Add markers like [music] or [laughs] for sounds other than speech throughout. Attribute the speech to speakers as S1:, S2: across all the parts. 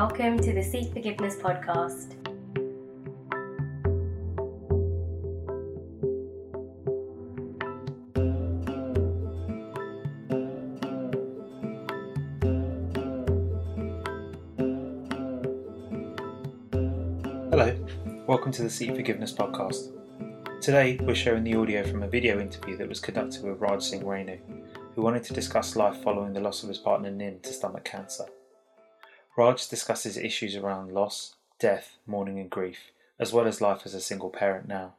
S1: Welcome to the Sikh Forgiveness podcast.
S2: Hello, welcome to the Sikh Forgiveness podcast. Today we're showing the audio from a video interview that was conducted with Raj Singh Rainu, who wanted to discuss life following the loss of his partner Nim to stomach cancer. Raj discusses issues around loss, death, mourning, and grief, as well as life as a single parent now.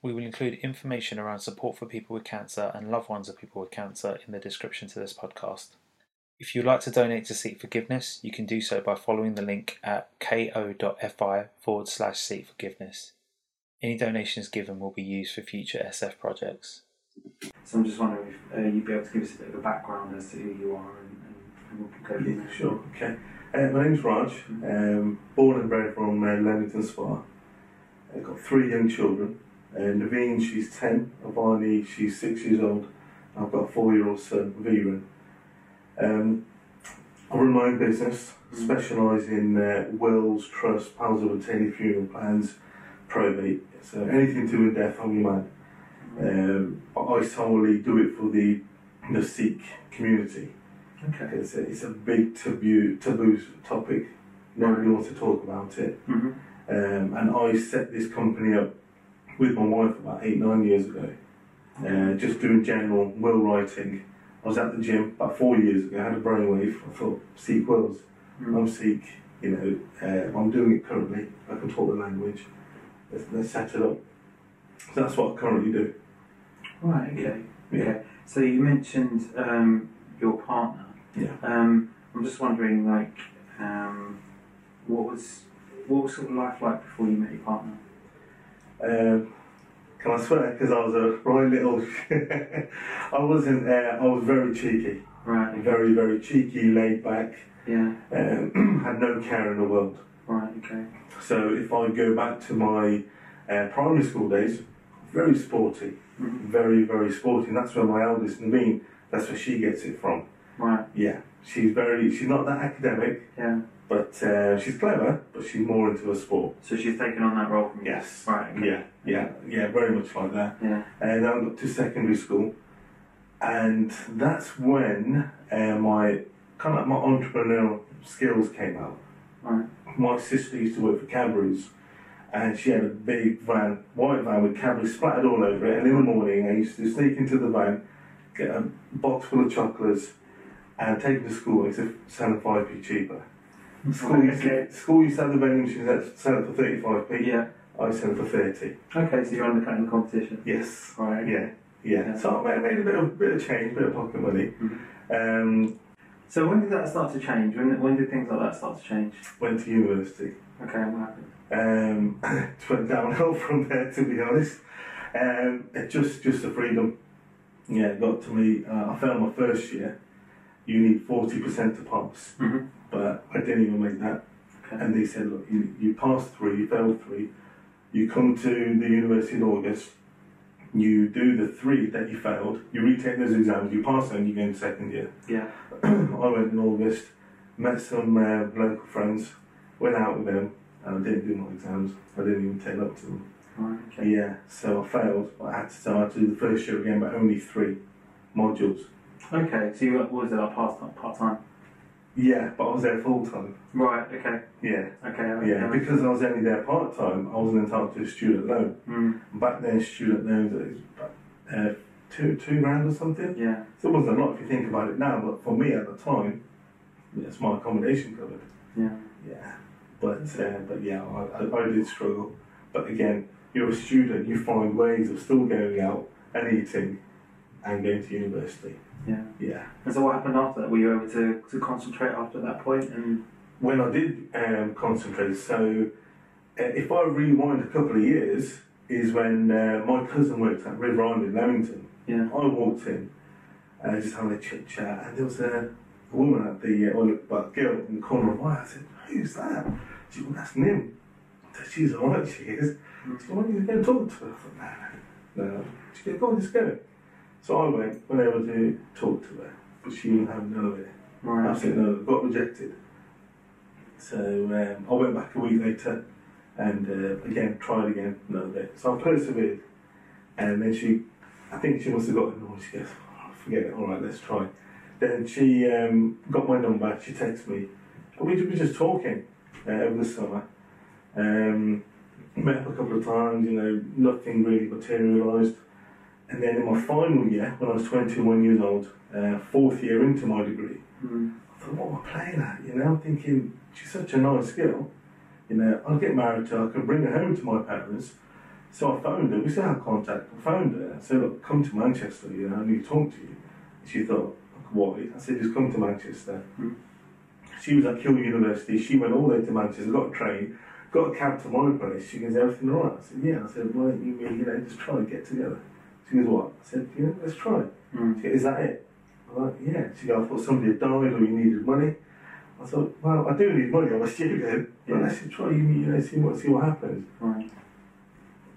S2: We will include information around support for people with cancer and loved ones of people with cancer in the description to this podcast. If you'd like to donate to Sikh Forgiveness, you can do so by following the link at ko.fi forward slash sikh forgiveness. Any donations given will be used for future SF projects.
S3: So I'm just wondering if uh, you'd be able to give us a bit of a background as to who you are and, and, and we can go from
S4: Yeah, sure, okay. Uh, my name's Raj, um, born and bred from uh, Leamington Spa. I've got three young children. Uh, Naveen, she's 10, Avani, she's 6 years old. I've got a 4 year old son, Viren. Um, I run my own business, specialise in uh, wills, trusts, powers of attorney, funeral plans, probate. So anything to do with death, I'm your man. Um, I solely do it for the, the Sikh community.
S3: Okay.
S4: It's a, it's a big taboo taboo topic. Nobody wants to talk about it.
S3: hmm
S4: Um, and I set this company up with my wife about eight nine years ago. Uh, just doing general will writing. I was at the gym about four years ago. I had a brainwave. I thought Sikh wills. I'm Sikh. You know, uh, I'm doing it currently. I can talk the language. Let's, let's set it up. So that's what I currently do.
S3: Right. Okay.
S4: Yeah.
S3: Okay. So you mentioned um, your partner.
S4: Yeah.
S3: Um, I'm just wondering, like, um, what was what was sort of life like before you met your partner?
S4: Um, can I swear? Because I was a right little. [laughs] I wasn't. Uh, I was very cheeky,
S3: Right. Okay.
S4: very very cheeky, laid back.
S3: Yeah.
S4: Um, [clears throat] had no care in the world.
S3: Right. Okay.
S4: So if I go back to my uh, primary school days, very sporty,
S3: Mhm.
S4: very very sporty. And that's where my eldest Naveen. That's where she gets it from. Yeah, she's very. She's not that academic,
S3: Yeah.
S4: but uh, she's clever. But she's more into a sport.
S3: So she's taken on that role from you.
S4: Yes.
S3: Right. Okay.
S4: Yeah, yeah, yeah. Very much like that.
S3: Yeah.
S4: and I got to secondary school, and that's when uh, my kind of my entrepreneurial skills came out.
S3: Right.
S4: My sister used to work for Cadbury's, and she had a big van, white van with Cadbury splattered all over it. And in the morning, I used to sneak into the van, get a box full of chocolates, and take it to school. It's a sell it five p cheaper. School used,
S3: Okay.
S4: to, school used to have the vending machines that sell it for thirty five p.
S3: Yeah.
S4: I sell it for thirty.
S3: Okay. So you're undercutting the competition.
S4: Yes.
S3: Right.
S4: Yeah, yeah.
S3: Yeah.
S4: So I made, made a bit of bit of change, bit of pocket money.
S3: Mhm.
S4: Um,
S3: So when did that start to change? When when did things like that start to change?
S4: went to university.
S3: Okay. What happened?
S4: Um, [laughs] it went downhill [laughs] from there, to be honest. Um, it just just the freedom. Yeah, it got to me. Uh, I failed my first year. You need forty percent to pass,
S3: Mhm.
S4: but I didn't even make that.
S3: Okay.
S4: And they said, look, you, you passed three, you failed three. You come to the university in August. You do the three that you failed. You retake those exams. You pass them. You go into second year.
S3: Yeah. [clears throat]
S4: I went in August, met some uh, local friends, went out with them, and I didn't do my exams. I didn't even take up to them.
S3: Right. Okay.
S4: Yeah, so I failed. I had to start to do the first year again, but only three modules.
S3: Okay. So you were, what was it like part time? Part time.
S4: Yeah, but I was there full time.
S3: Right. Okay.
S4: Yeah,
S3: Okay.
S4: yeah. Because I was only there part time, I wasn't entitled to a student loan.
S3: Mm,
S4: Back then, student loans was uh, two two grand or something.
S3: yeah.
S4: So it wasn't a lot if you think about it now, but for me at the time, it's my accommodation covered.
S3: Yeah.
S4: Yeah, but uh, but yeah, I, I, I did struggle. But again, you're a student, you find ways of still going out and eating and going to university.
S3: Yeah.
S4: Yeah.
S3: And so what happened after that? Were you able to, to concentrate after that point? And
S4: When I did um, concentrate, so uh, if I rewind a couple of years, is when uh, my cousin worked at River Island in Leamington.
S3: yeah.
S4: I walked in, uh, just having a chit chat, and there was a, a woman at the, uh, well, a girl in the corner of my eye. I said, Who's that? She said, well, That's Nim. I said, She's alright, she is. Why don't you go and talk to her? I thought, No, no. no. She said, Go on, just go. So I went, went over to talk to her, but she wouldn't have none of.
S3: Right.
S4: I said, No, got rejected. So um, I went back a week later and uh, again tried again no day. So I persevered, and then she, I think she must have got annoyed. She goes, oh, "Forget it. All right, let's try." Then she um, got my number. She texted me. And we were just talking uh, over the summer. Um, met up a couple of times. You know, nothing really materialised. And then in my final year, when I was 21 years old, uh, fourth year into my degree,
S3: Mm.
S4: I thought, what am I playing at? You know, I'm thinking, she's such a nice girl. You know, I'll get married to her, I can bring her home to my parents. So I phoned her, we still have contact. I phoned her, I said, look, come to Manchester, you know, I need to talk to you. She thought, why? I said, just come to Manchester.
S3: Mm.
S4: She was at Keele University, she went all the way to Manchester, got a train, got a cab to my place. She goes, everything all right? I said, yeah. I said, why don't you, you know, just try and get together? She goes, what? I said, you know, let's try.
S3: Mm.
S4: She goes, is that it? I'm like, yeah. She goes, I thought somebody had died or you needed money. I thought, well, I do need money, I'm a student, but
S3: Yeah.
S4: let's just try, you, you know, see what, see what happens.
S3: Right.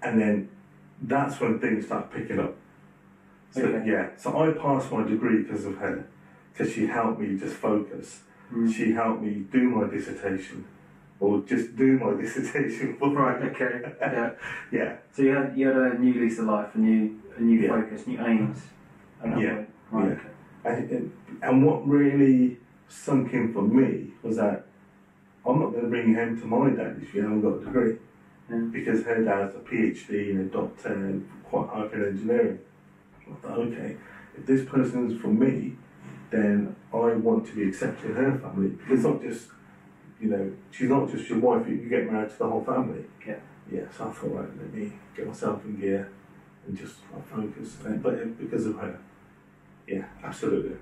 S4: And then that's when things start picking up. So,
S3: Okay.
S4: yeah, so I passed my degree because of her, because she helped me just focus.
S3: Mm.
S4: She helped me do my dissertation, or just do my [laughs] dissertation.
S3: Right. Okay. Yeah. [laughs]
S4: Yeah,
S3: So you had you had a new lease of life, a new a new
S4: Yeah.
S3: focus, new aims.
S4: Yeah.
S3: Right.
S4: Yeah. And, and, what really sunk in for me was that I'm not going to bring home to my dad if you haven't got a degree.
S3: Yeah.
S4: Because her dad's a PhD and a doctor and quite high in engineering. I thought, okay, if this person's for me, then I want to be accepted in her family. Because it's not just, you know, she's not just your wife, you, you get married to the whole family.
S3: Yeah.
S4: Yeah, so I thought, right, let me get myself in gear and just focus. And, but because of her, yeah, absolutely.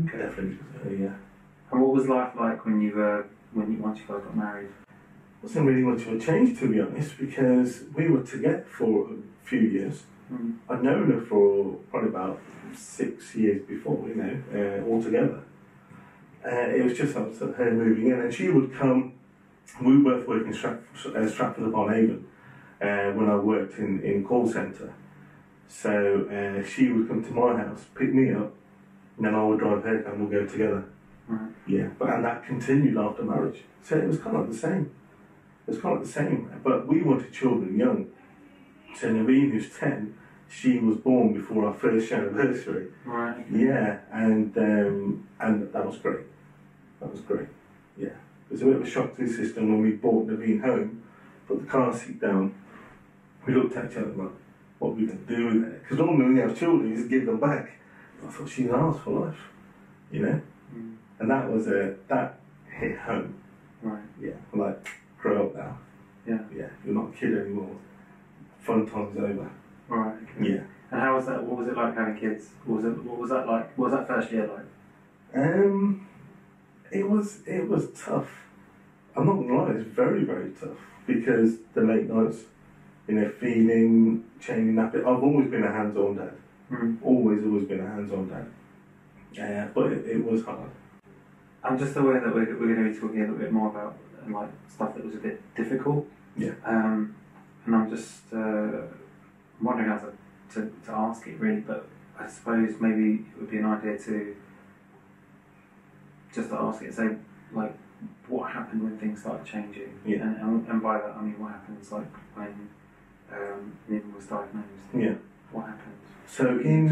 S3: Okay.
S4: Definitely, because of her, yeah.
S3: And what was life like when you were when you once you guys got married?
S4: wasn't really much of a change to be honest because we were together for a few years.
S3: Mm.
S4: I'd known her for probably about six years before, you know, uh, altogether. Uh, it was just her moving in, and she would come. We were both working in Stratford, uh, Stratford upon Avon uh, when I worked in in call centre. So uh, she would come to my house, pick me up, and then I would drive her, and we'd go together.
S3: Right.
S4: Yeah, but and that continued after marriage. So it was kind of the same. It was kind of the same. But we wanted children young. So Naveen, who's 10, she was born before our first anniversary.
S3: Right.
S4: Yeah, and um, and that was great. That was great. Yeah. It was a bit of a shock to the system when we brought Naveen home, put the car seat down. We looked at each other like, what are we to do with it? Because normally when you have children, you just give them back. I thought she's ours for life, you know?
S3: Mm.
S4: And that was a, that hit home.
S3: Right.
S4: Yeah, like, grow up now.
S3: Yeah.
S4: Yeah, you're not a kid anymore. Fun time's over.
S3: Right. Okay.
S4: Yeah.
S3: And how was that? What was it like having kids? What was it? What was that like? What was that first year like?
S4: Um, it was it was tough. I'm not gonna lie, it's very very tough because the late nights, you know, feeding, changing nappy. I've always been a hands-on dad.
S3: Mm.
S4: Always, always been a hands-on dad. Yeah, but it, it was hard.
S3: I'm just aware that we're, we're going to be talking a little bit more about uh, like stuff that was a bit difficult.
S4: Yeah.
S3: Um, and I'm just uh, wondering how to, to, to ask it really, but I suppose maybe it would be an idea to just to ask it, say like what happened when things started changing,
S4: Yeah.
S3: and, and and by that I mean what happens like when um, Niven was diagnosed.
S4: Yeah.
S3: What happened?
S4: So in?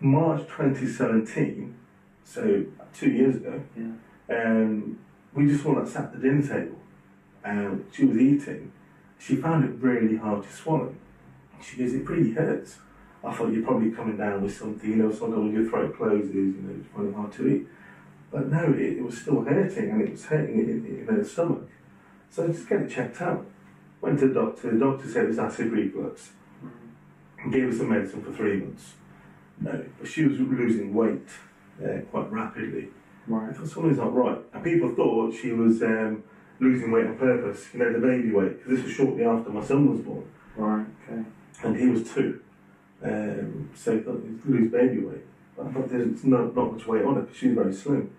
S4: March 2017, so two years ago,
S3: Yeah.
S4: um, we just all sat at the dinner table and she was eating. She found it really hard to swallow. She goes, it really hurts. I thought you're probably coming down with something, you know, something when your throat closes, you know, it's really hard to eat. But no, it, it was still hurting and it was hurting in, in her stomach. So I just get it checked out. Went to the doctor, the doctor said it was acid reflux. Gave her some medicine for three months. No, but she was losing weight uh, quite rapidly.
S3: Right.
S4: I thought something's not right. And people thought she was um, losing weight on purpose, you know, the baby weight, because this was shortly after my son was born,
S3: Right. Okay.
S4: and he was two. Um, so they thought he'd lose baby weight. But I thought there's not, not much weight on it because she's very slim.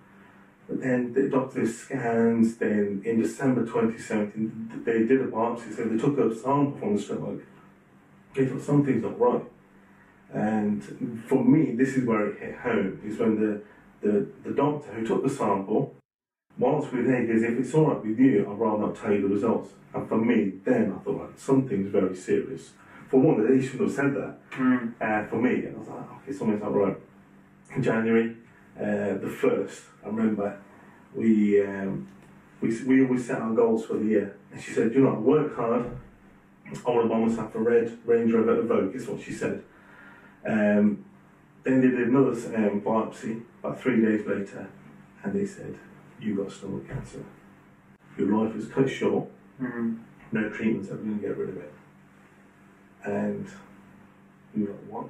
S4: But then the doctor's scans, then in December 2017, they did a biopsy, so they took a sample from the stomach. They thought something's not right. And for me, this is where it hit home, is when the, the, the doctor who took the sample whilst we're there, he goes, if it's all right with you, I'd rather not tell you the results. And for me, then I thought, like, something's very serious. For one, they shouldn't have said that
S3: Mm.
S4: uh, for me. And I was like, okay, something's not right. In January, uh, the first, I remember, we, um, we we always set our goals for the year. And she said, you know, work hard. I want to buy myself a red Range Rover Evoque, is what she said. Um, then they did another um, biopsy about three days later, and they said, you got stomach cancer. Your life is cut short.
S3: Mm.
S4: No treatments ever going to get rid of it. And we were like, what?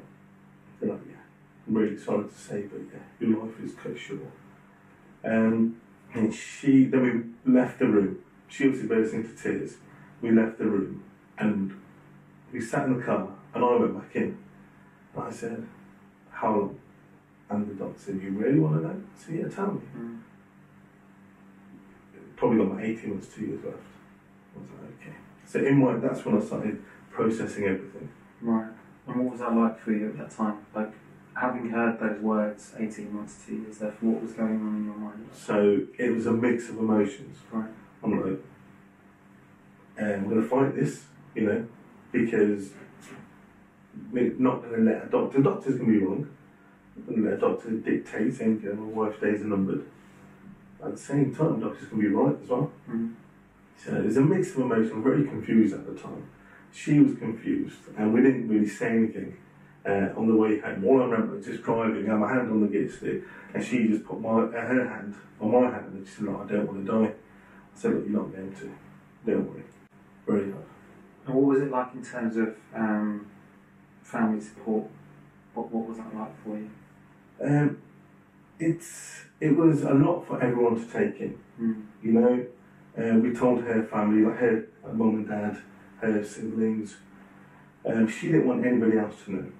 S4: They're like. I'm really sorry to say, but yeah, your life is cut short. Um, and she, then we left the room. She obviously burst into tears. We left the room and we sat in the car and I went back in. And I said, how long? And the doctor said, you really want to know? I said, yeah, tell me.
S3: Mm.
S4: Probably got my 18 months, two years left. I was like, okay. So in my, that's when I started processing everything.
S3: Right. And what was that like for you at that time? Like, having heard those words 18 months, two years left, what was going on in your mind?
S4: So it was a mix of emotions.
S3: Right.
S4: I'm like, I'm going to fight this, you know, because we're not going to let a doctor, the doctor's going to be wrong. We're going to let a doctor dictate saying, you know, my wife's days are numbered. At the same time, doctors can be right as well.
S3: Mm.
S4: So there's a mix of emotions, very confused at the time. She was confused, and we didn't really say anything uh, on the way home. All I remember was just driving, had my hand on the gear stick, and she just put my uh, her hand on my hand, and she said, "Look, I don't want to die." I said, "Look, you're not going to. Don't worry." Very hard.
S3: And what was it like in terms of um, family support? What, what was that like for you?
S4: Um, it's it was a lot for everyone to take in.
S3: Mm.
S4: You know, uh, we told her family, like her mum and dad, her siblings. Um, she didn't want anybody else to know.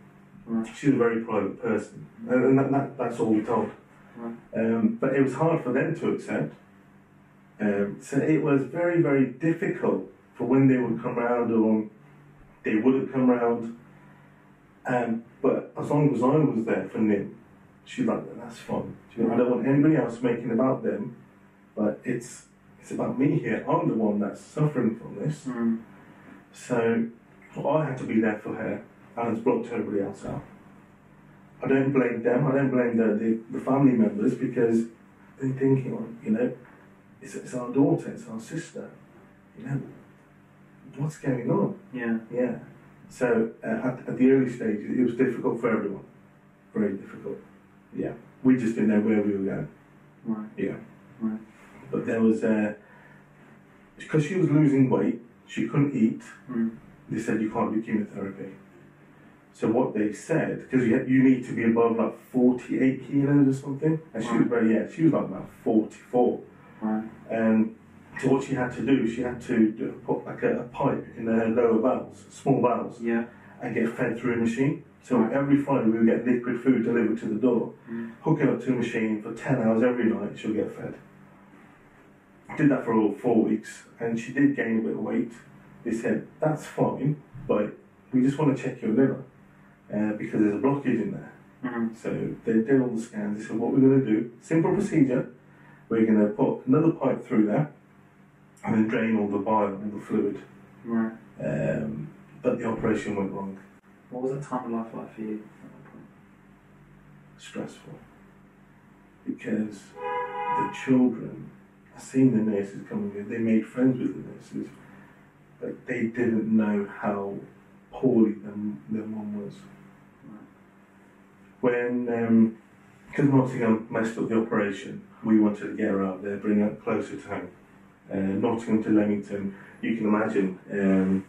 S3: Right.
S4: She's a very private person, and that, that, that's all we told.
S3: Right.
S4: Um, but it was hard for them to accept. Um, so it was very, very difficult for when they would come round or they wouldn't come round. Um, but as long as I was there for Nim, she's like, that's fine. I don't want anybody else making about them, but it's it's about me here. I'm the one that's suffering from this.
S3: Mm.
S4: So I had to be there for her and it's blocked everybody else out. I don't blame them, I don't blame the, the, the family members because they're thinking, you know, it's, it's our daughter, it's our sister, you know, what's going on?
S3: Yeah.
S4: Yeah. So uh, at, at the early stages, it was difficult for everyone. Very difficult. Yeah. We just didn't know where we were going.
S3: Right.
S4: Yeah.
S3: Right.
S4: But there was, because she was losing weight, she couldn't eat,
S3: Mm.
S4: they said you can't do chemotherapy. So what they said, because you, you need to be above like 48 kilos or something, and she was
S3: Right.
S4: very, yeah, she was like about 44.
S3: Right.
S4: And so what she had to do, she had to do, put like a, a pipe in her lower bowels, small bowels,
S3: Yeah.
S4: and get fed through a machine. So
S3: Right.
S4: every Friday we would get liquid food delivered to the door,
S3: Mm.
S4: hook it up to a machine for 10 hours every night, she'll get fed. Did that for all four weeks, and she did gain a bit of weight. They said, that's fine, but we just want to check your liver uh, because there's a blockage in there.
S3: Mm.
S4: So they did all the scans. They said, what we're going to do, simple procedure, we're going to put another pipe through there and then drain all the bile, all the fluid.
S3: Right.
S4: Um, but the operation went wrong.
S3: What was that time of life like for you at that point?
S4: stressful because the children, I seen the nurses coming in, they made friends with the nurses, but they didn't know how poorly their, their mum was. When, because Nottingham messed up the operation, we wanted to get her out there, bring her closer to home. Uh, Nottingham to Leamington, you can imagine, um,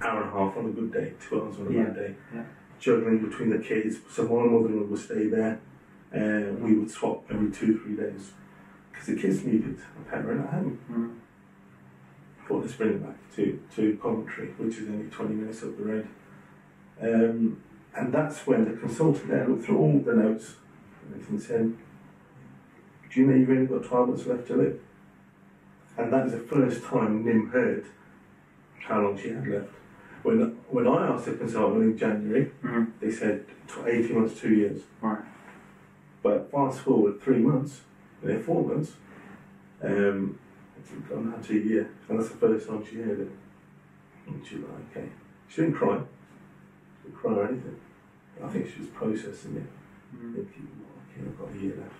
S4: hour and a half on a good day, two hours on a
S3: Yeah,
S4: bad day.
S3: yeah.
S4: Juggling between the kids, so one mother would stay there, uh, we would swap every two, three days. Because the kids needed a parent at home.
S3: Mm.
S4: Thought let's bring back to, to Coventry, which is only 20 minutes up the road. Um, and that's when the consultant there looked through all the notes and said, Do you know you've only got 12 months left to live? And that is the first time Nim heard how long she had left. When, when I asked the consultant in January,
S3: Mm.
S4: they said tw- 18 months, two years.
S3: Right.
S4: But fast forward three months, then four months, Um, it's gone on to a year, and that's the first time she heard it. And she was like, okay. She didn't cry. She didn't cry or anything. I think she was processing it,
S3: Mm.
S4: thinking, okay, I've got a year left.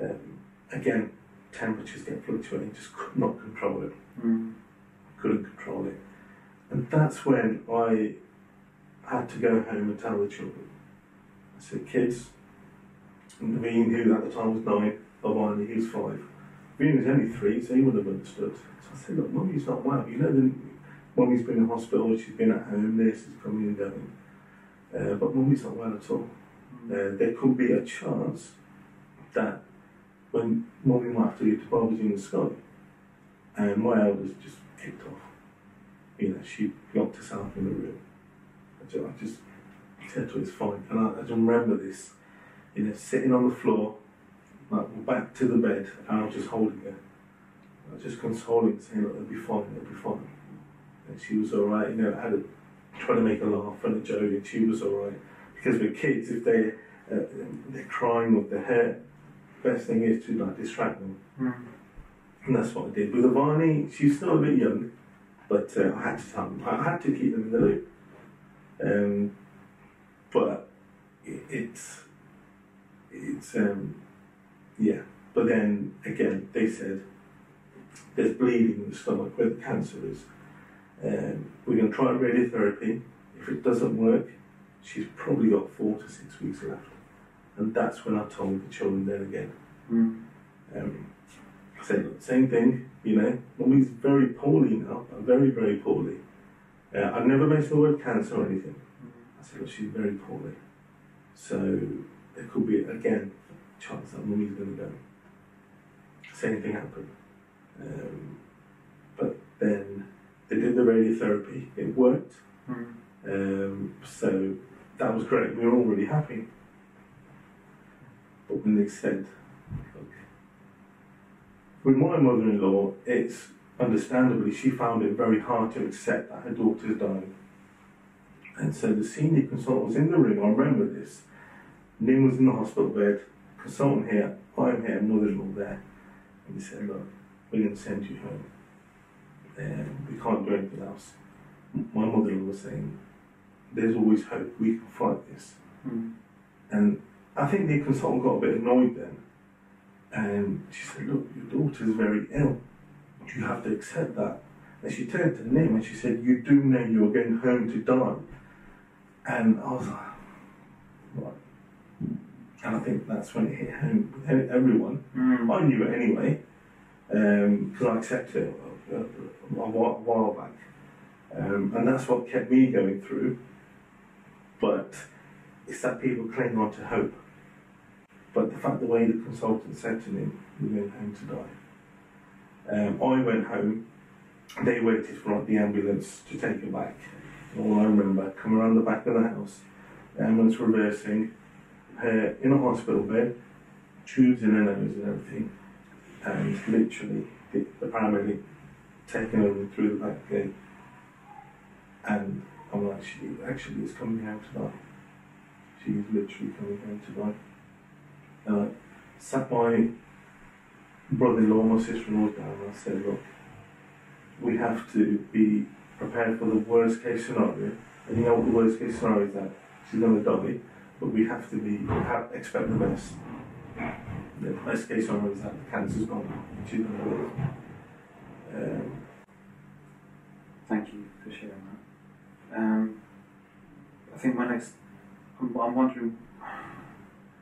S4: Um, again, temperatures get fluctuating, just could not control it
S3: Mm.
S4: couldn't control it. And that's when I had to go home and tell the children. I said, kids, Naveen, who at the time was nine, Avani, he was five. Naveen was only three, so he would have understood. So I said, look, mummy's not well. You know, the, mummy's been in hospital, she's been at home, this nurses coming and going. Uh, but mummy's not well at all. Uh, there could be a chance that when mummy might have to get to Barbie's in the sky, and my eldest just kicked off. You know, she locked herself in the room. I ju- I just said to her, it's fine. And I, I just remember this, you know, sitting on the floor, like back to the bed, and I was just holding her. I was just consoling, saying, look, it'll be fine, it'll be fine. And she was alright, you know, I had to try to make her laugh and a joke, she was alright. Because with kids, if they, uh, they're crying or they're hurt, best thing is to like distract them.
S3: Mm.
S4: And that's what I did. With Avani, she's still a bit young, but uh, I had to tell them. I had to keep them in the loop. Um, but it, it's, it's, um, yeah. But then again, they said there's bleeding in the stomach where the cancer is. Um, we're going to try radiotherapy. If it doesn't work, she's probably got four to six weeks left. And that's when I told the children then again.
S3: Mm.
S4: Um, I said, look, same thing, you know, mummy's very poorly now, very, very poorly. Uh, I've never mentioned the word cancer or anything. I said, look, she's very poorly. So there could be, again, a chance that mummy's going to go. Same thing happened. Um, they did the radiotherapy, it worked.
S3: Mm.
S4: Um, so that was great. We were all really happy. But when they said, look, with my mother-in-law, it's understandably she found it very hard to accept that her daughter's dying. And so the senior consultant was in the room. I remember this. Nim was in the hospital bed. Consultant here, I'm here, mother-in-law there. And he said, look, we're going to send you home. Um, we can't do anything else. My mother-in-law was saying, there's always hope. We can fight this.
S3: Mm.
S4: And I think the consultant got a bit annoyed then. And she said, Look, your daughter's very ill. You have to accept that. And she turned to Nim and she said, You do know you're going home to die. And I was like, What? And I think that's when it hit home with everyone.
S3: Mm.
S4: I knew it anyway, because I accepted it a, while back. Um, and that's what kept me going through. But it's that people cling on to hope. But the fact the way the consultant said to me, "You're going home to die." Um, I went home. They waited for like, the ambulance to take her back. And all I remember, come around the back of the house, the ambulance reversing, her in a hospital bed, tubes in her nose and everything, and literally the, the paramedic taking her through the back gate. And I'm like, she actually is coming home tonight. She is literally coming home tonight. And I sat my brother-in-law, my sister-in-law down, and I said, look, we have to be prepared for the worst case scenario. And you know what the worst case scenario is that she's going to die, but we have to be have, expect the best. The best case scenario is that the cancer's gone she's going to live. Um,
S3: Thank you for sharing that. Um, I think my next, I'm, I'm wondering,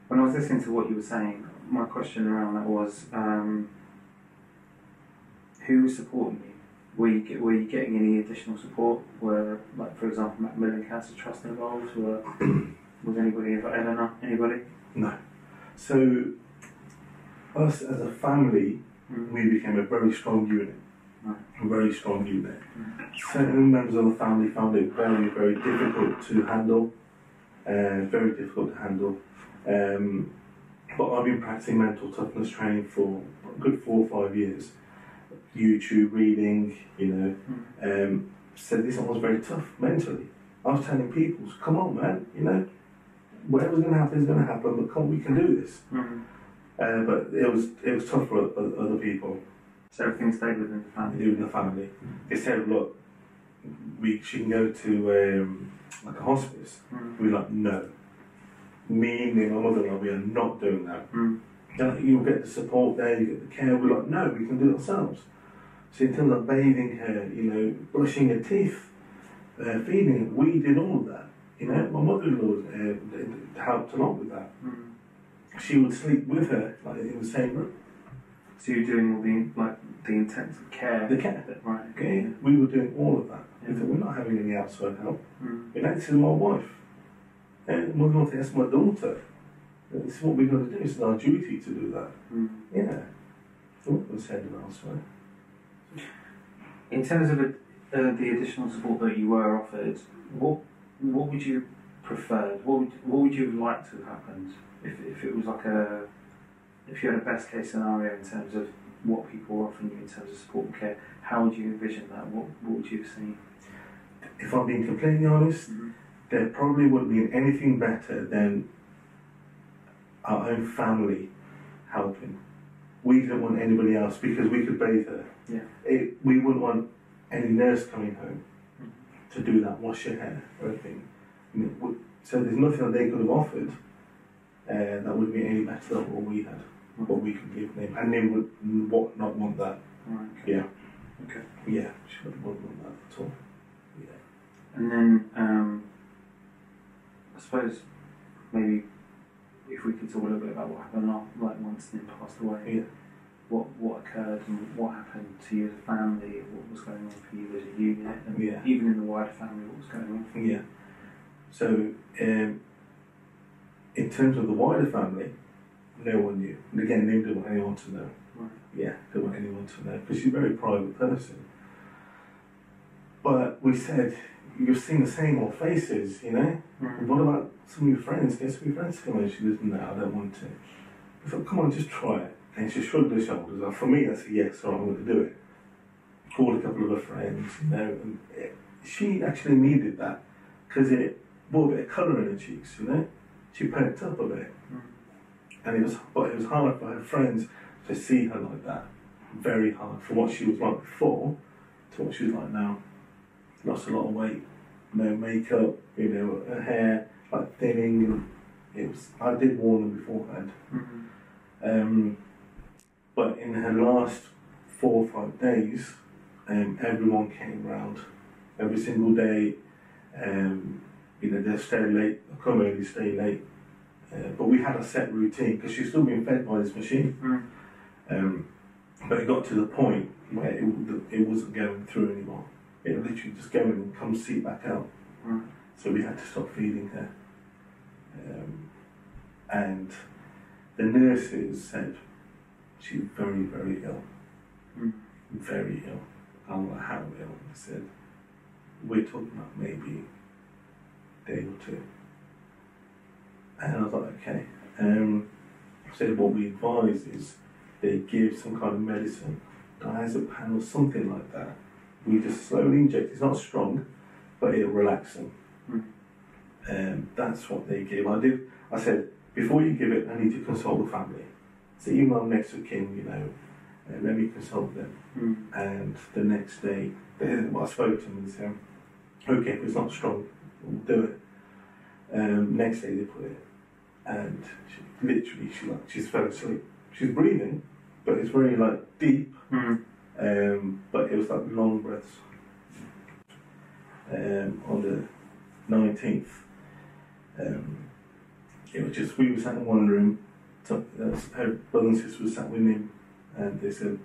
S3: when I was listening to what you were saying, my question around that was, um, who was supporting you? Were you, were you getting any additional support? Were, like, for example, Macmillan Cancer Trust involved? Were, [clears throat] was anybody, Eleanor, anybody?
S4: no. So, us as a family,
S3: Mm.
S4: we became a very strong unit. Very strong unit. Certain members of the family found it very, very difficult to handle. Uh, very difficult to handle. Um, but I've been practicing mental toughness training for a good four or five years. YouTube reading, you know. Um, said this one was very tough mentally. I was telling people, come on, man, you know, whatever's going to happen is going to happen, but come, we can do this.
S3: Mm.
S4: Uh, but it was it was tough for other people.
S3: So everything stayed within the family.
S4: in the family. They said, look, we she can go to um, like a hospice.
S3: Mm.
S4: We were like, no. Me and my mother-in-law, we are not doing that.
S3: Mm.
S4: Like, You'll get the support there, you get the care. We're like, no, we can do it ourselves. So in terms of bathing her, you know, brushing her teeth, uh, feeding her, we did all of that. You know, my mother-in-law uh, helped a lot with that.
S3: Mm.
S4: She would sleep with her, like in the same room.
S3: So you're doing all the like the intensive care.
S4: The care.
S3: bit, right?
S4: Okay, we were doing all of that. We
S3: Yeah.
S4: thought, we're not having any outside help.
S3: Mm.
S4: And this is my wife. And we're going to ask my daughter. This is what we're going to do. It's our duty to do that.
S3: Mm.
S4: Yeah. So what was headed elsewhere?
S3: In terms of it, uh, the additional support that you were offered, what what would you prefer? What would what would you like to have happened if, if it was like a if you had a best case scenario in terms of what people were offering you in terms of support and care? How would you envision that? What what would you have seen?
S4: If I'm being completely honest, there probably wouldn't be anything better than our own family helping. We didn't want anybody else because we could bathe her.
S3: Yeah.
S4: It, we wouldn't want any nurse coming home to do that, wash her hair or anything. You know, we- So there's nothing that they could have offered uh, that would be any better than what we had, what we can give them, and they would what, not want that.
S3: Right.
S4: Yeah.
S3: Okay.
S4: Yeah, she wouldn't want that at all. Yeah.
S3: And then um, I suppose maybe if we could talk a little bit about what happened after, like once Nim passed away.
S4: Yeah.
S3: What what occurred and what happened to you as a family? What was going on for you as a unit, and
S4: Yeah.
S3: even in the wider family, what was going on? For you?
S4: Yeah. So, um, in terms of the wider family, no one knew. And again, they didn't want anyone to know.
S3: Right.
S4: Yeah, didn't want anyone to know because she's a very private person. But we said, you've seen the same old faces, you know?
S3: Mm.
S4: What about some of your friends? Get some of your friends to come in. She goes, no, I don't want to. I thought, come on, just try it. And she shrugged her shoulders. And for me, I said, yes, so I'm going to do it. Called a couple of her friends, you know, and it, she actually needed that because it brought a bit of colour in her cheeks, you know. She perked up a bit.
S3: Mm.
S4: And it was, but it was hard for her friends to see her like that. Very hard from what she was like before to what she's like now. Lost a lot of weight, no makeup, you know, her hair like thinning, and it was. I did warn them beforehand.
S3: Mhm.
S4: Um, but in her last four or five days, um, everyone came round every single day. Um, you know, they'll stay late, come early, stay late. Uh, but we had a set routine because she's still being fed by this machine.
S3: Mm.
S4: Um, but it got to the point where it, it wasn't going through anymore. It literally just go and come seep back out.
S3: Right.
S4: So we had to stop feeding her. Um, and the nurses said she's very, very ill.
S3: Mm.
S4: Very ill. I don't know how ill. They said, we're talking about maybe a day or two. And I was like, okay. Um, I said, what we advise is they give some kind of medicine, diazepam or something like that. We just slowly inject. It's not strong, but it'll relax them.
S3: Mm.
S4: Um, that's what they give. I did. I said before you give it, I need to consult the family. So even though next of kin, you know, uh, let me consult them.
S3: Mm.
S4: And the next day, they, well, I spoke to them and said, okay, if it's not strong, we'll do it. Um, next day they put it, and she, literally she like she's fell asleep. She's breathing, but it's very like deep.
S3: Mm.
S4: Um, but it was like long breaths. Um, on the 19th, um, it was just, we were sat in one room, so, uh, her brother and sister was sat with him, and they said,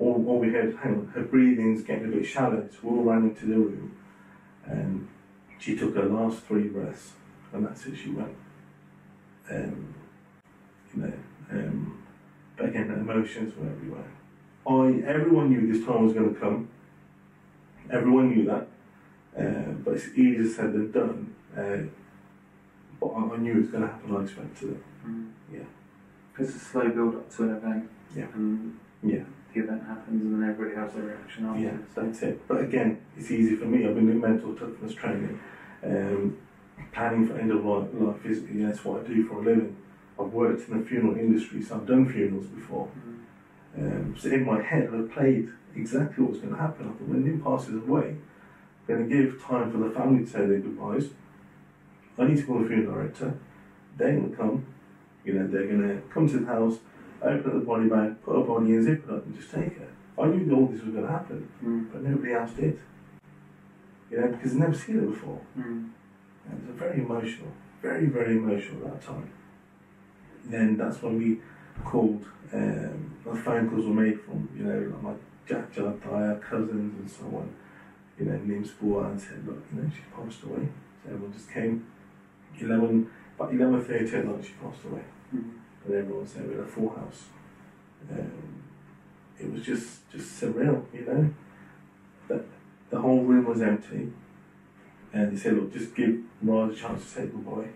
S4: all, all we heard, hang on, her breathing's getting a bit shallow, so we all ran into the room, and she took her last three breaths, and that's it, she went. Um, you know, um, but again, the emotions were everywhere. I everyone knew this time was going to come. Everyone knew that, uh, but it's easier said than done. Uh, but I, I knew it was going to happen. I expected it.
S3: Mm.
S4: Yeah.
S3: It's a slow build up to an event.
S4: Yeah.
S3: And
S4: Yeah,
S3: the event happens, and then everybody has their reaction
S4: yeah,
S3: afterwards.
S4: that's it. But again, it's easy for me. I've been doing mental toughness training, um, planning for end of life, life yeah, that's what I do for a living. I've worked in the funeral industry, so I've done funerals before. Um, so in my head, I played exactly what was going to happen. I thought when Nim passes away, I'm going to give time for the family to say their goodbyes. I need to call the funeral director. They're going to come. You know, they're going to come to the house, open up the body bag, put a body in, zip it up, and just take it. I knew all this was going to happen,
S3: Mm.
S4: but nobody else did. You know, because they'd never seen it before.
S3: Mm.
S4: And it was very emotional, very, very emotional at that time. Then that's when we called, um, the phone calls were made from, you know, like my Jack Judd, Dyer, cousins and so on, you know, Nim Spore and said, look, you know, she passed away. So everyone just came, 11, about 11.30 at night she passed away.
S3: Mm.
S4: And everyone said we had a full house. Um, it was just, just surreal, you know. That the whole room was empty. And he said, look, just give Raj a chance to say goodbye.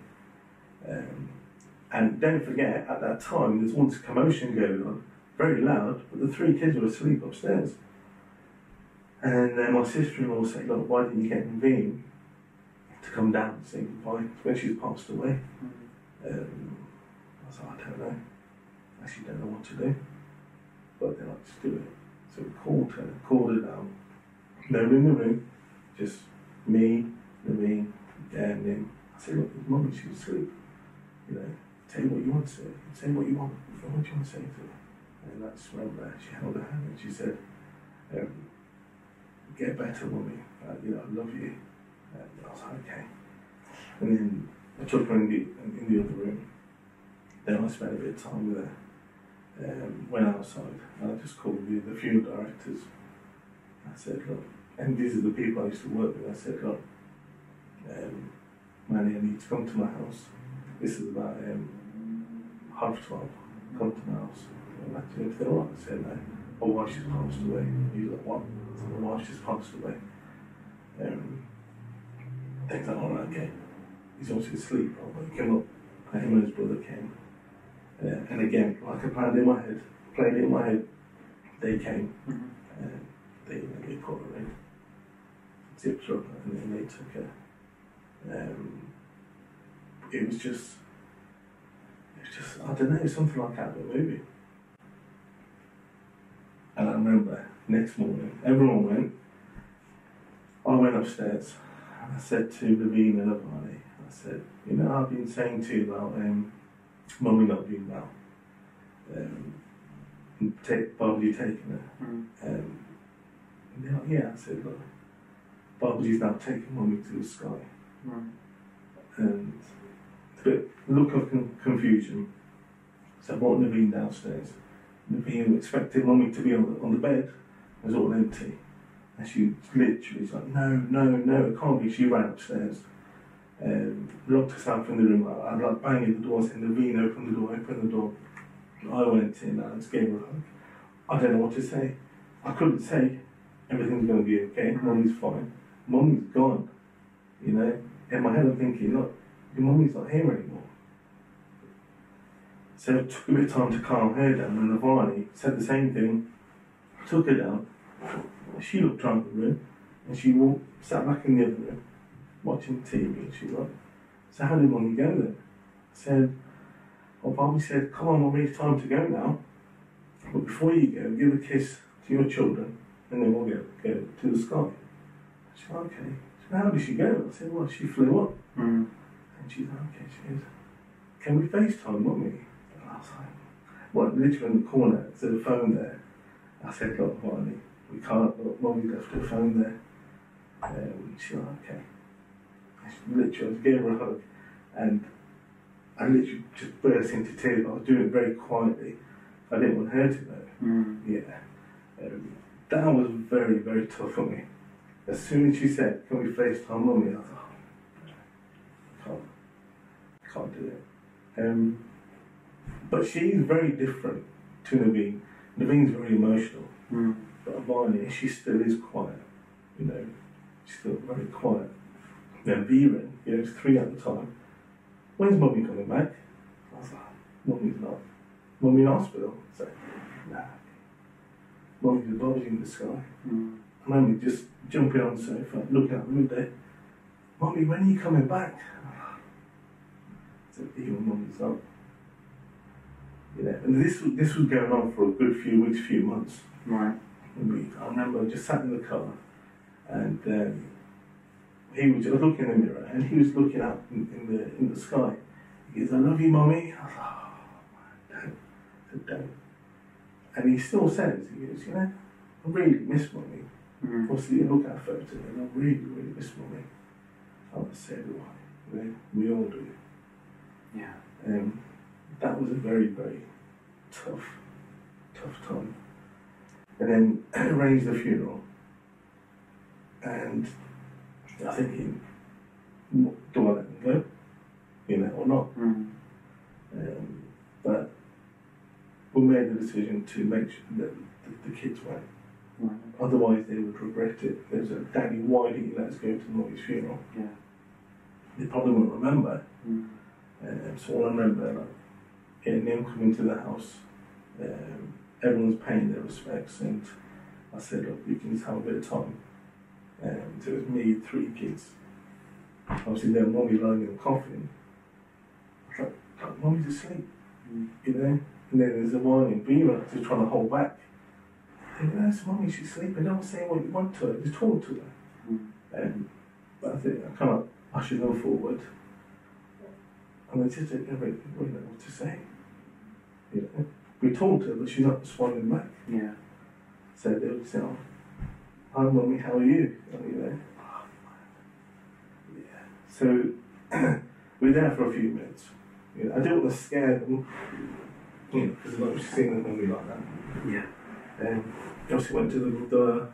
S4: Um, and don't forget, at that time, there's all this commotion going on, very loud, but the three kids were asleep upstairs. And then my sister-in-law said, look, why didn't you get Naveen to come down and say goodbye when she's passed away? Um, I was like, I don't know. I actually don't know what to do. But then I just do it. So we called her, called her down. No one in the room, just me, Naveen, and him. I said, look, mummy, she's asleep. You know, tell you what you want to say. Say what you want. What do you want to say to her? And I just remember she held her hand and she said, um, get better, mummy. Uh, you know, I love you. And I was like, okay. And then I took her in the, in the other room. Then I spent a bit of time with her. Um, went outside and I just called the, the funeral directors. I said, look, and these are the people I used to work with. I said, look, um, Manny, I need to come to my house. This is about um, half twelve. Come to my house. And I said, all right, I said, no. My wife just passed away. He's like, what? I said, my wife just passed away. Um, things like, all right, okay. He's obviously asleep. I woke him up. And him and his brother came. Uh, and again, like I planned in my head, played it in my head, they came.
S3: Mhm.
S4: And they, they put her in. Zipped her up and then they took her. Um, it was just, it was just, I don't know, something like out of a movie. And I remember next morning, everyone went. I went upstairs and I said to Levine and Avani, I said, you know, I've been saying to you about um, mummy not being well. Um, and take, Barbara taking her.
S3: Mm.
S4: Um, and they're like, yeah, I said, look, Barbara's now taking mummy to the sky.
S3: Right.
S4: And a bit look of con- confusion. So I brought Naveen downstairs. Naveen expected mummy to be on the, on the bed. It was all empty. And she literally was like, no, no, no, it can't be. She ran upstairs. Um, locked herself in the room. I, I like banging the door, saying, Naveen, open the door, open the door. I went in and gave her a hug. I don't know what to say. I couldn't say everything's going to be okay, mummy's fine. Mummy's gone. You know, in my head I'm thinking, look, your mummy's not here anymore. So it took a bit of time to calm her down, and Avani said the same thing, took her down. She looked around the room, and she walked, sat back in the other room, watching TV, and she was like, so how did mummy go then? I said, well, Bobby said, come on, mummy, it's time to go now. But before you go, give a kiss to your children, and then we'll go, go to the sky. She said, okay. How did she go? I said, well, she flew up.
S3: Mm.
S4: And she's like, okay, she goes, can we FaceTime, mummy? And I was like, well, literally in the corner, there's a phone there. I said, look, Marley, we can't, look, mummy left her phone there. Um, she's like, okay. I literally, I gave her a hug, and I literally just burst into tears. I was doing it very quietly. I didn't want her to know.
S3: Mm.
S4: Yeah. Um, that was very, very tough for me. As soon as she said, Can we FaceTime mummy? I was like, oh, can't, I can't do it. Um, but she's very different to Naveen. Naveen's very emotional,
S3: Mm.
S4: but Avani, she still is quiet. You know, she's still very quiet. Then Viren, you know, it's three at the time. When's mummy coming back? I was like, mummy's not. Mummy in hospital. So, nah. Mummy's above in the sky.
S3: Mm.
S4: I remember just jumping on the sofa, looking out the window. Mummy, when are you coming back? So even mummy's not. You know, and this was- this was going on for a good few weeks, few months.
S3: Right.
S4: And we, I remember I just sat in the car, and um, he was just looking in the mirror, and he was looking up in, in the in the sky. He goes, "I love you, mummy." I was like, "Oh, don't, I said, don't." And he still says, "He goes, you know, I really miss mummy.
S3: Mm.
S4: You look at a photo, and I really, really miss mummy." I would say, "Do I?" You we all do.
S3: Yeah.
S4: Um, that was a very, very tough, tough time. And then [clears throat] arranged the funeral. And I thinking, "W- do I let them go? You know, or not?
S3: Mm.
S4: Um, but we made the decision to make sure that the, the kids went.
S3: Right.
S4: Otherwise, they would regret it. There's a daddy, why didn't you let us go to Molly's funeral?
S3: Yeah.
S4: They probably won't remember.
S3: Mm.
S4: Um, so all I remember, like, getting them coming to the house, um, everyone's paying their respects, and I said, look, we can just have a bit of time. Um, so it was me, three kids. Obviously, then mommy lying in the coffin. I was like, mommy's asleep,
S3: Mm.
S4: you know? And then there's a whining Vera just trying to hold back. Think, that's mommy, she's sleeping. Don't say what you want to her, just talk to her.
S3: Mm.
S4: Um, but I think I kind of ushered them forward. And I just didn't know what to say. You know, we talked to her, but she's not responding back.
S3: Yeah.
S4: So they would say, oh, hi mummy, how are you? And you know, oh, yeah. So [clears throat] we're there for a few minutes. You know, I didn't want to scare them, you know, because I've not seen them mummy like that.
S3: Yeah.
S4: He obviously went to the, the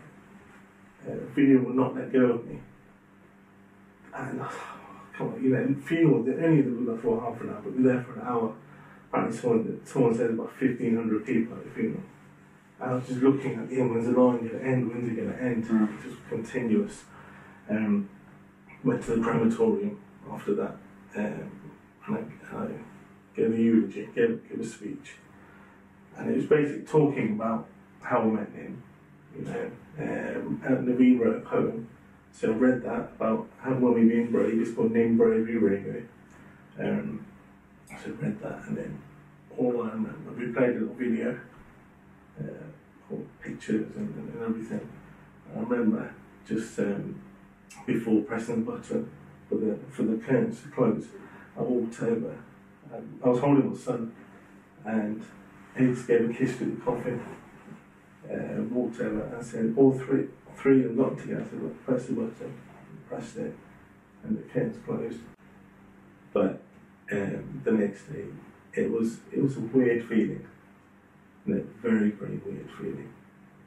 S4: uh, video would not let go of me. And uh, come on, you know, funeral, the only of them were there for half an hour, but we were there for an hour. Apparently, someone, someone said about 1,500 people at the funeral. And I was just looking at the end, when's the line going to end, when's it going to end?
S3: Mm.
S4: Just continuous. Um, went to the crematorium after that, um, and I, I gave a eulogy, gave, gave a speech. And it was basically talking about how I met him, you know. Um, and Naveen wrote a poem, so I read that about how when we being brave, it's called Name Bravery Radio. Um, so I read that, and then all I remember, we played a little video, uh, pictures and, and, and everything. I remember just um, before pressing the button for the for the curtains to close, I walked over. Um, I was holding my son, and he just gave a kiss to the coffin. Uh, walked over and said, all three, three of them got together. I said, look, press the button, pressed it, and the curtains closed. But um, the next day, it was it was a weird feeling, a very very weird feeling.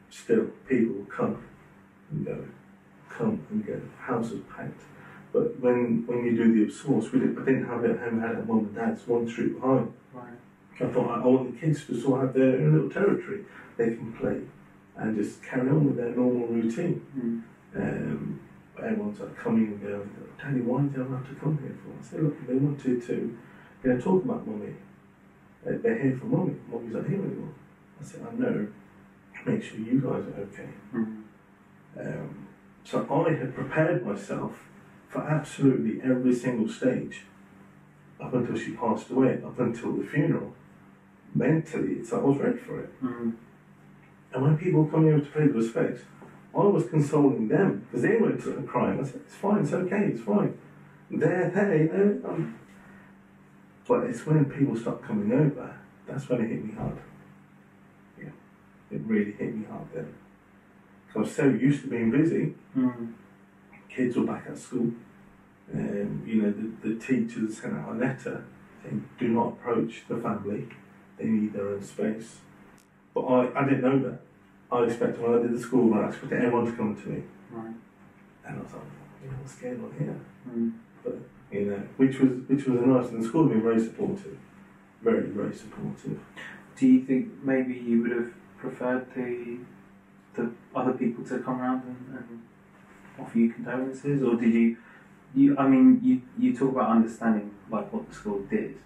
S4: Still, people would come and go, come and go. The house was packed. But when when you do the source, we didn't, I didn't have it at home. I had it at mum and dad's, one street behind.
S3: Right.
S4: I thought I want the kids to sort of have their own little territory. They can play and just carry on with their normal routine.
S3: Mm.
S4: Um, everyone's like coming and going, Daddy, why do they have to come here for? I said, look, they wanted to, you know, talk about mummy. They- They're here for mummy. Mummy's not here anymore. I said, I know. Make sure you guys are okay.
S3: Mm.
S4: Um, so I had prepared myself for absolutely every single stage up until she passed away, up until the funeral. Mentally, it's I was ready for it.
S3: Mm.
S4: And when people were coming over to pay the respects, I was consoling them because they sort crying. I said, "It's fine, it's okay, it's fine." They're there, you know. Um, but it's when people start coming over that's when it hit me hard. Yeah, it really hit me hard then. I was so used to being busy.
S3: Mm.
S4: Kids were back at school. Um, you know, the, the teachers sent out a letter saying, "Do not approach the family; they need their own space." But I, I didn't know that. I expected when I did the school run, I expected everyone to come to me,
S3: Right.
S4: and I was like, "You know, what's going on here?"
S3: Mm.
S4: You know, which was which was nice, and the school had been very supportive, very very supportive.
S3: Do you think maybe you would have preferred the the other people to come around and, and offer you condolences, or did you? You, I mean, you you talk about understanding like what the school did,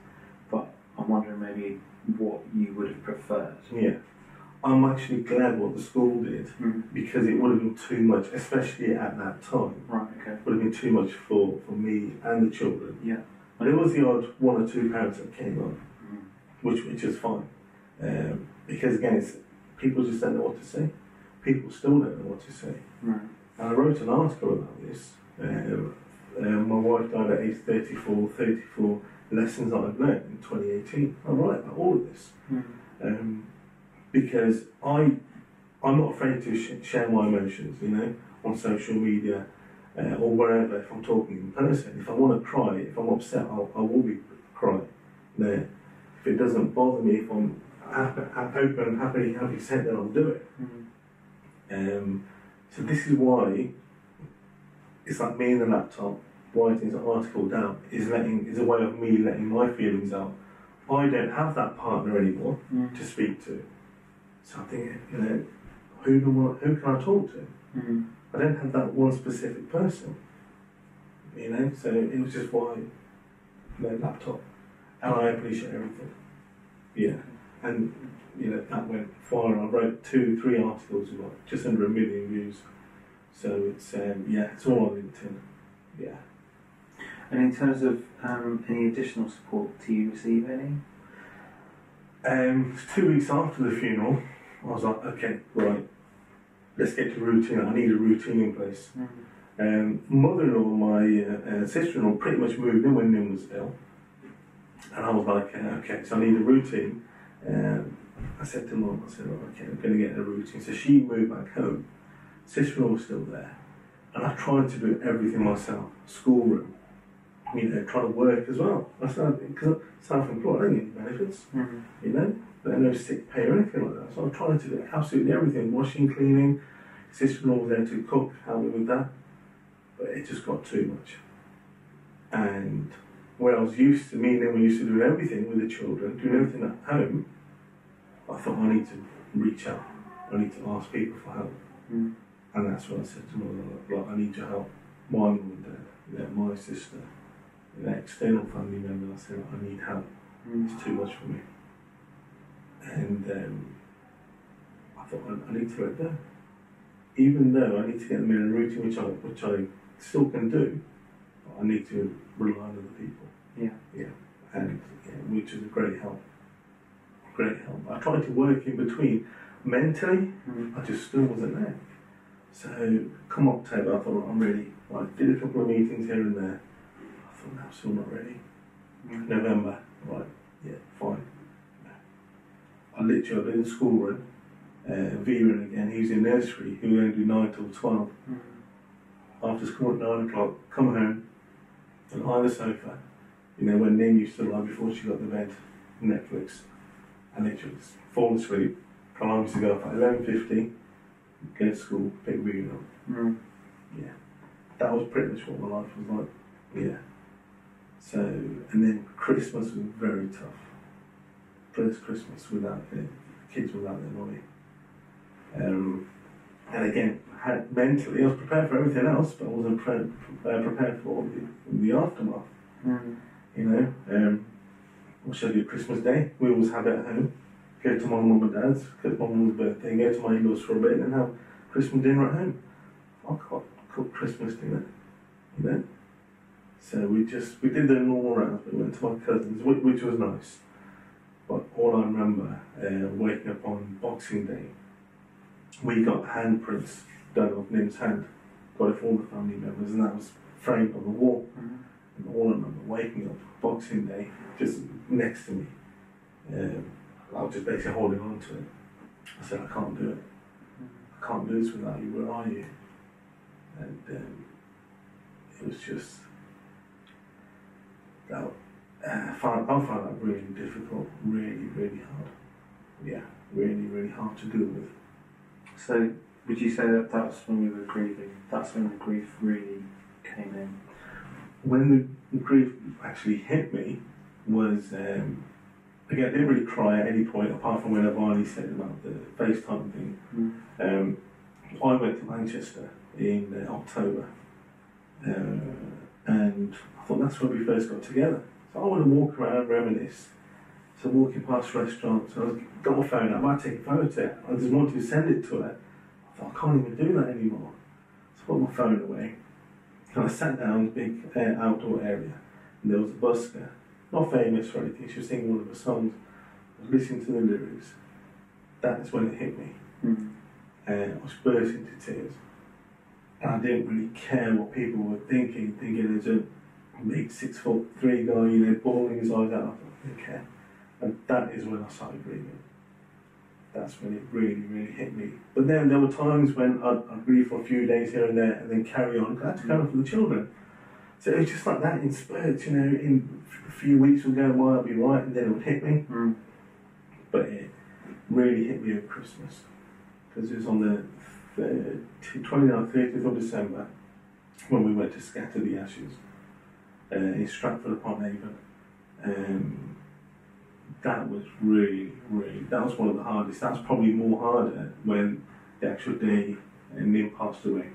S3: but I'm wondering maybe what you would have preferred.
S4: Yeah, I'm actually glad what the school did
S3: Mm.
S4: because it would have been too much, especially at that time.
S3: Right. Okay.
S4: would have been too much for, for me and the children.
S3: Yeah.
S4: And there was the odd one or two parents that came up,
S3: Mm.
S4: which which is fine. Um, because again, it's people just don't know what to say. People still don't know what to say.
S3: Right.
S4: And I wrote an article about this. Um, um, my wife died at age 34, 34 lessons that I've learned in 2018. I write about all of this
S3: Mm.
S4: um, because I, I'm not afraid to sh- share my emotions, you know, on social media uh, or wherever if I'm talking in person. If I want to cry, if I'm upset, I'll, I will be crying there. If it doesn't bother me, if I'm happy, open and happy, happy say then I'll do it.
S3: Mm.
S4: Um, so this is why it's like me in the laptop writing an article down is letting is a way of me letting my feelings out. I don't have that partner anymore
S3: Mm.
S4: to speak to. So I'm thinking, you know, who do I, who can I talk to?
S3: Mm.
S4: I don't have that one specific person. You know, so it was just why you know, laptop. And I appreciate everything. Yeah. And you know, that went far. I wrote two, three articles like just under a million views. So it's um, yeah, it's all on LinkedIn. Yeah.
S3: And in terms of um, any additional support, do you receive any?
S4: Um, two weeks after the funeral, I was like, okay, right, let's get to routine. I need a routine in place.
S3: Mm.
S4: Um, mother-in-law, my uh, uh, sister-in-law, pretty much moved in when Nim was ill, and I was like, uh, okay, so I need a routine. Um, I said to mum, I said, right, okay, I'm going to get a routine. So she moved back home. Sister-in-law was still there, and I tried to do everything myself. Schoolroom, you know, trying to work as well. I started because I'm self-employed. I don't get any benefits
S3: Mm.
S4: you know, but no sick pay or anything like that. So I'm trying to do absolutely everything washing, cleaning. Sister in law was there to cook, help me with that. But it just got too much. And where I was used to, me and them were used to doing everything with the children, doing everything at home, I thought I need to reach out. I need to ask people for help.
S3: Mm.
S4: And that's what I said to my mother, like, I need your help. My mum and dad, you know, my sister, you know, external family member, I said, I need help.
S3: Mm.
S4: It's too much for me. And um, I thought I, I need to let go. Even though I need to get them in a routine, which I which I still can do, but I need to rely on other people.
S3: Yeah.
S4: Yeah. And yeah, which is a great help. Great help. I tried to work in between. Mentally,
S3: Mm.
S4: I just still wasn't there. So come October, I thought I'm ready. I did a couple of meetings here and there. I thought no, I'm still not ready.
S3: Mm.
S4: November, right, yeah, fine. I literally, was in the schoolroom, uh, Viren again, he was in nursery, he would only do 9 till 12.
S3: Mm.
S4: After school at 9 o'clock, come home, and lie on the sofa, you know, when Nim used to lie before she got the bed, Netflix, and literally just fall asleep. Used to go off at 11.50, go to school, pick Viren up.
S3: Mm.
S4: That was pretty much what my life was like, yeah. So, and then Christmas was very tough. First Christmas without the kids without their money. Um, and again, had mentally, I was prepared for everything else, but I wasn't pre- uh, prepared for the, the aftermath.
S3: Mm.
S4: You know, um, what should I do? Christmas Day, we always have it at home. Go to my mum and dad's, because my mum's birthday, go to my in-laws for a bit, and have Christmas dinner at home. I can't cook Christmas dinner, you know. So we just we did the normal rounds, we went to my cousins, which, which was nice. All I remember uh, waking up on Boxing Day, we got handprints done of Nim's hand, got it for all the family members, and that was framed on the wall.
S3: Mm.
S4: And all I remember waking up Boxing Day, just next to me. Um, I was just basically holding on to it. I said, I can't do it. I can't do this without you. Where are you? And um, it was just that. Uh, I found, I found that really difficult, really, really hard. Yeah, really, really hard to deal with.
S3: So, would you say that that's when you were grieving? That's when the grief really came in?
S4: when the grief actually hit me was um, again I didn't really cry at any point apart from when Avani said about the FaceTime thing.
S3: Mm.
S4: Um, I went to Manchester in uh, October, uh, and I thought that's when we first got together. So I want to walk around, reminisce. So walking past restaurants, I got my phone out, I might take a photo. I just wanted to send it to her. I thought I can't even do that anymore. So I put my phone away. And I sat down in a big uh, outdoor area, and there was a busker, not famous for anything, she was singing one of her songs. I was listening to the lyrics. That's when it hit me.
S3: Mm.
S4: And I was burst into tears. And I didn't really care what people were thinking, thinking there's a big six foot three guy, you know, bawling his eyes out. I didn't care. And that is when I started grieving. That's when it really, really hit me. But then there were times when I'd, I'd grieve for a few days here and there and then carry on. I had to carry on for the children. So it was just like that in spurts, you know, in a few weeks would go by, I'd be right, and then it would hit me.
S3: Mm.
S4: But it really hit me at Christmas because it was on the third- 29th, 30th of December when we went to scatter the ashes uh, in Stratford upon Avon. Um, that was really, really, that was one of the hardest. That was probably more harder when the actual day and Nim passed away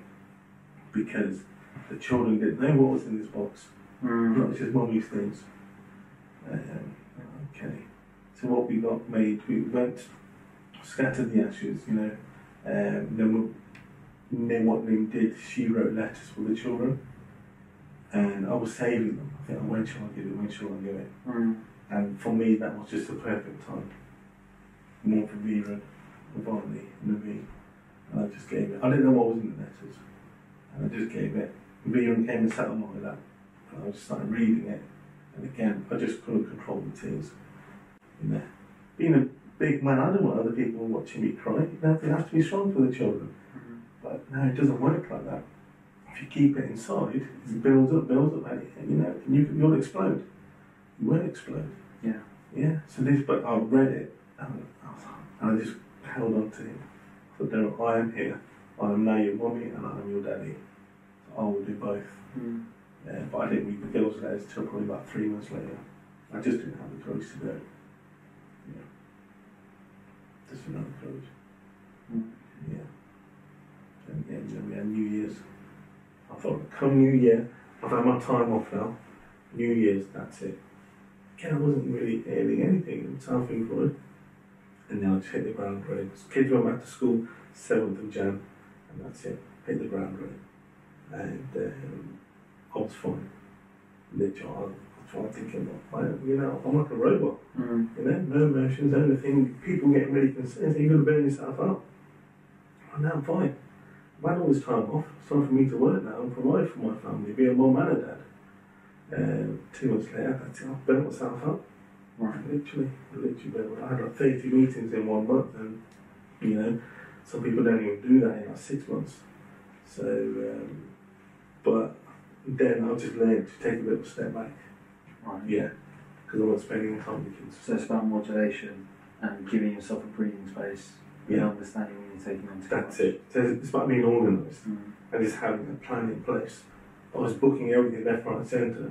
S4: because the children didn't know what was in this box.
S3: Mm.
S4: Not just mummy's things. Um, okay. So what we got made, we went, scattered the ashes, you know. Um, then, we, then what Nim did, she wrote letters for the children. And I was saving them. I think, oh, when shall I give it? When shall I give it?
S3: Mm.
S4: And for me, that was just the perfect time. More for Vera, Avani, Navi. And the me. And I just gave it. I didn't know what was in the letters. And I just gave it. Vera came and sat on my lap. And I just started reading it. And again, I just couldn't control the tears. You know, being a big man, I don't want other people watching me cry. You know, you have to be strong for the children.
S3: Mhm.
S4: But no, it doesn't work like that. If you keep it inside, it builds up, builds up, and you know, and you, you'll explode. You won't explode.
S3: Yeah.
S4: Yeah. So this, but I read it, and I, and I just held on to him. So there, I am here. I am now your mommy, and I am your daddy. So I will do both.
S3: Mm.
S4: Yeah, but I didn't read the girls' letters till probably about three months later. I just didn't have the courage to do it. Yeah. Just didn't have the courage.
S3: Mm.
S4: Yeah. And yeah, then we had New Year's. I thought, come New Year, I've had my time off now. New Year's, that's it. Again, I wasn't really earning anything in something good. And then I just hit the ground running. Kids went back to school 7th of Jan, and that's it. Hit the ground running. And um, I was fine. Literally, I was trying thinking, well, I, you know, I'm like a robot.
S3: Mm.
S4: You know, no emotions, anything. People getting really concerned. So you're going to burn yourself up. Oh, now I'm fine. Had all this time off. It's time for me to work now and provide for my family, be a mum and a dad. Um, two months later, that's it. I've burnt myself out.
S3: Right.
S4: Literally, literally burnt. I had like 30 meetings in one month, and you know, some people don't even do that in like six months. So, um, but then I just learned to take a little step back.
S3: Right.
S4: Yeah, because I was spending time with kids.
S3: So it's about modulation and giving yourself a breathing space and
S4: Yeah.
S3: understanding when you're taking on too
S4: That's it. So it's about being organised
S3: Mm.
S4: and just having a plan in place. I was booking everything left, right, and centre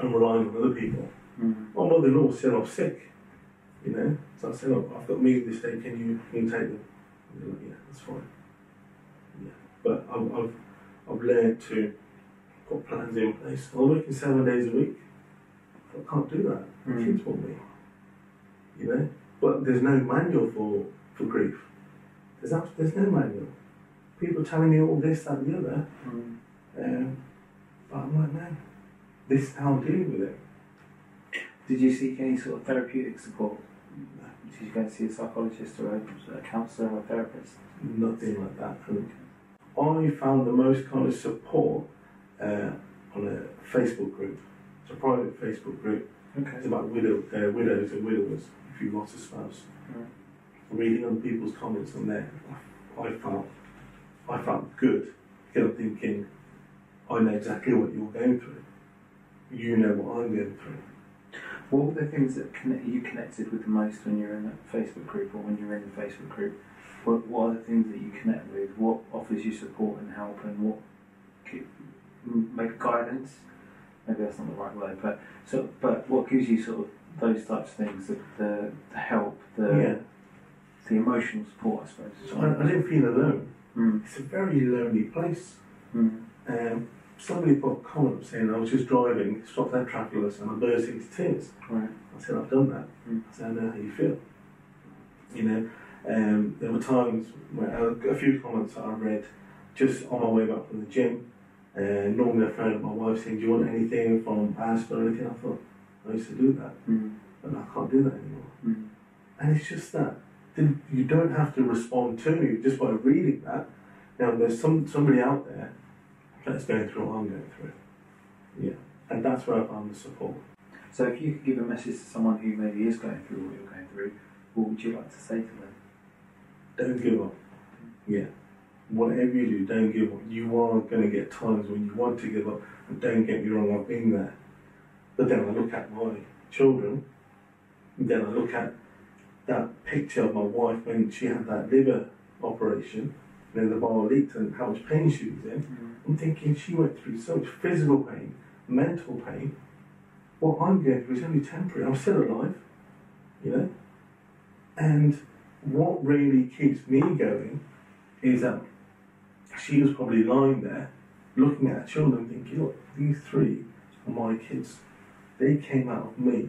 S4: and relying on other people.
S3: Mm.
S4: My mother-in-law was still off sick, you know. So I said, "Look, I've got meetings this day. Can you can you take them?" And they're like, "Yeah, that's fine." Yeah, but I've I've, I've learned to put plans in place. I'm working seven days a week. I can't do that.
S3: Mm.
S4: kids want me, you know. But there's no manual for for grief. There's abs- there's no manual. People telling me all this, that, and the other.
S3: Mm.
S4: Um, but I'm like, no, this is how I'm dealing with it.
S3: Did you seek any sort of therapeutic support? Did you go and see a psychologist or a, a counsellor or a therapist?
S4: Nothing like that. And I found the most kind of support uh, on a Facebook group. It's a private Facebook group.
S3: Okay.
S4: It's about widow, uh, widows and widowers if you've lost a spouse.
S3: Right.
S4: Reading other people's comments on there, I felt, I felt good. Because I'm thinking, I know exactly what you're going through. You know what I'm going through.
S3: What were the things that connect, you connected with the most when you're in that Facebook group or when you're in the Facebook group? What, what are the things that you connect with? What offers you support and help and what gi- m- maybe guidance? Maybe that's not the right word, but so but what gives you sort of those types of things, the, the, the help, the
S4: Yeah.
S3: The emotional support, I suppose.
S4: So I, I didn't feel alone.
S3: Mm,
S4: It's a very lonely place.
S3: mm,
S4: Um, somebody put a comment saying I was just driving, stopped at traffic lights, and I burst into tears.
S3: right.
S4: I said, I've done that.
S3: Mm.
S4: I said, I know how you feel. You know, um, there were times where uh, a few comments that I read just on my way back from the gym. Uh, normally I phone up my wife saying, Do you want anything from Asda or anything? I thought, I used to do that,
S3: Mm,
S4: but I can't do that anymore.
S3: mm,
S4: And it's just that then you don't have to respond to me just by reading that. Now there's some somebody out there that's going through what I'm going through. Yeah. And that's where I found the support.
S3: So if you could give a message to someone who maybe is going through what you're going through, what would you like to say to them?
S4: Don't give up. Yeah. Whatever you do, don't give up. You are going to get times when you want to give up. And don't get me wrong, I've been there. But then I look at my children, then I look at that picture of my wife when she had that liver operation, and then the bowel leaked and how much pain she was in. Mm-hmm. I'm thinking she went through so much physical pain, mental pain. What I'm going through is only temporary. I'm still alive, you know? And what really keeps me going is that she was probably lying there looking at her children thinking, look, these three are my kids. They came out of me.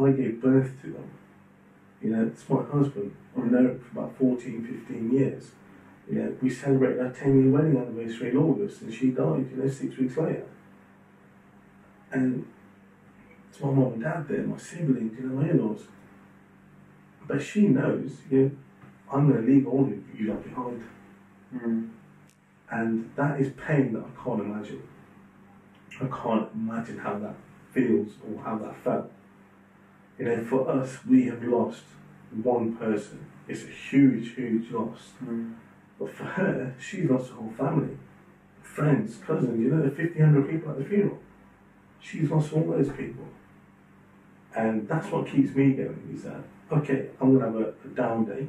S4: I gave birth to them. You know, it's my husband. I've known him for about 14, 15 years. You know, we celebrated our 10 year wedding anniversary in August and she died, you know, six weeks later. And it's my mum and dad there, my siblings, you know, my in laws. But she knows, you know, I'm going to leave all of you lot behind.
S3: Mm.
S4: And that is pain that I can't imagine. I can't imagine how that feels or how that felt. You know, for us, we have lost one person. It's a huge, huge loss.
S3: Mm.
S4: But for her, she lost her whole family, friends, cousins. You know, 1,500 people at the funeral. She's lost all those people. And that's what keeps me going is that, okay, I'm going to have a, a down day,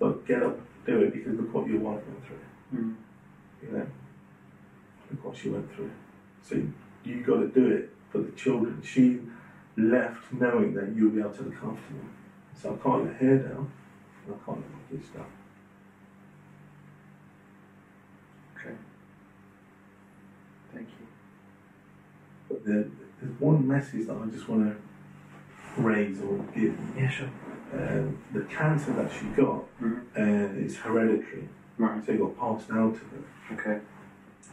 S4: but get up, do it because look what your wife went through.
S3: Mm.
S4: You know, look what she went through. So you got to do it for the children. She left knowing that you'll be able to look after them. So I can't let her down, and I can't let my kids down.
S3: Okay. Thank you.
S4: But there, there's one message that I just want to raise or give.
S3: Yeah, sure.
S4: Um, the cancer that she got
S3: Mhm.
S4: uh, is hereditary,
S3: Right.
S4: so it got passed down to her.
S3: Okay.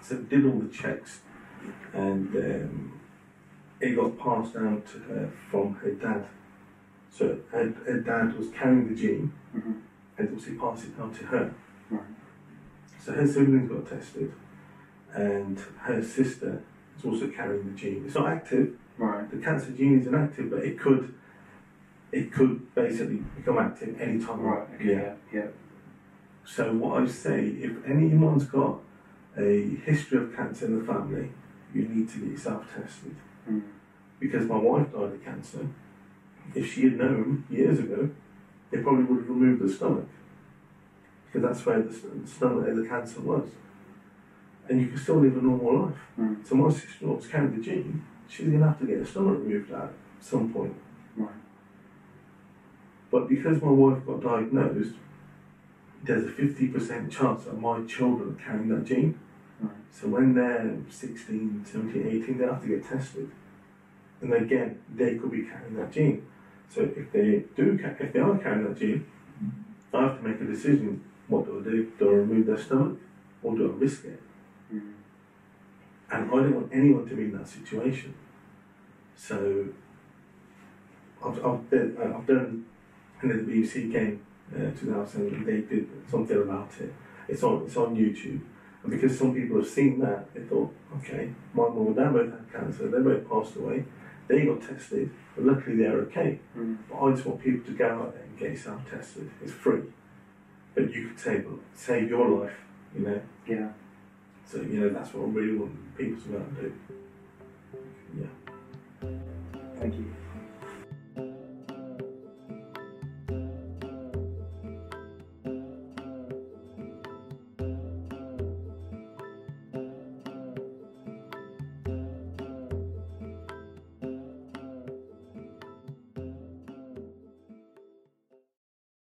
S4: So did all the checks, and um, it got passed down to her from her dad. So her, her dad was carrying the gene,
S3: Mm-hmm.
S4: and obviously passed it down to her.
S3: Right.
S4: So her siblings got tested, and her sister is also carrying the gene. It's not active.
S3: Right.
S4: The cancer gene is inactive, but it could, it could basically become active anytime.
S3: Right. Okay. Yeah. Yeah.
S4: So what I say, if anyone's got a history of cancer in the family, you need to get yourself tested.
S3: Mm.
S4: Because my wife died of cancer. If she had known years ago, they probably would have removed the stomach. Because that's where the st- stomach, the cancer was. And you can still live a normal life.
S3: Mm.
S4: So my sister-in-law was carrying the gene. She's going to have to get her stomach removed at some point.
S3: Right.
S4: But because my wife got diagnosed, there's a 50% chance that my children are carrying that gene. So when they're 16, 17, 18, they have to get tested. And again, they could be carrying that gene. So if they do, if they are carrying that gene, I have to make a decision. What do I do? Do I remove their stomach or do I risk it?
S3: Mm.
S4: And I don't want anyone to be in that situation. So I've, I've, done, uh, I've done, the BBC came uh, 2000 and they did something about it. It's on, it's on YouTube. And because some people have seen that, they thought, okay, my mum and dad both had cancer, they both passed away, they got tested, but luckily they're okay.
S3: Mm.
S4: But I just want people to go out there and get yourself tested. It's free. But you could save, save your life, you know.
S3: Yeah.
S4: So, you know, that's what I really want people to go out and do. Yeah.
S3: Thank you.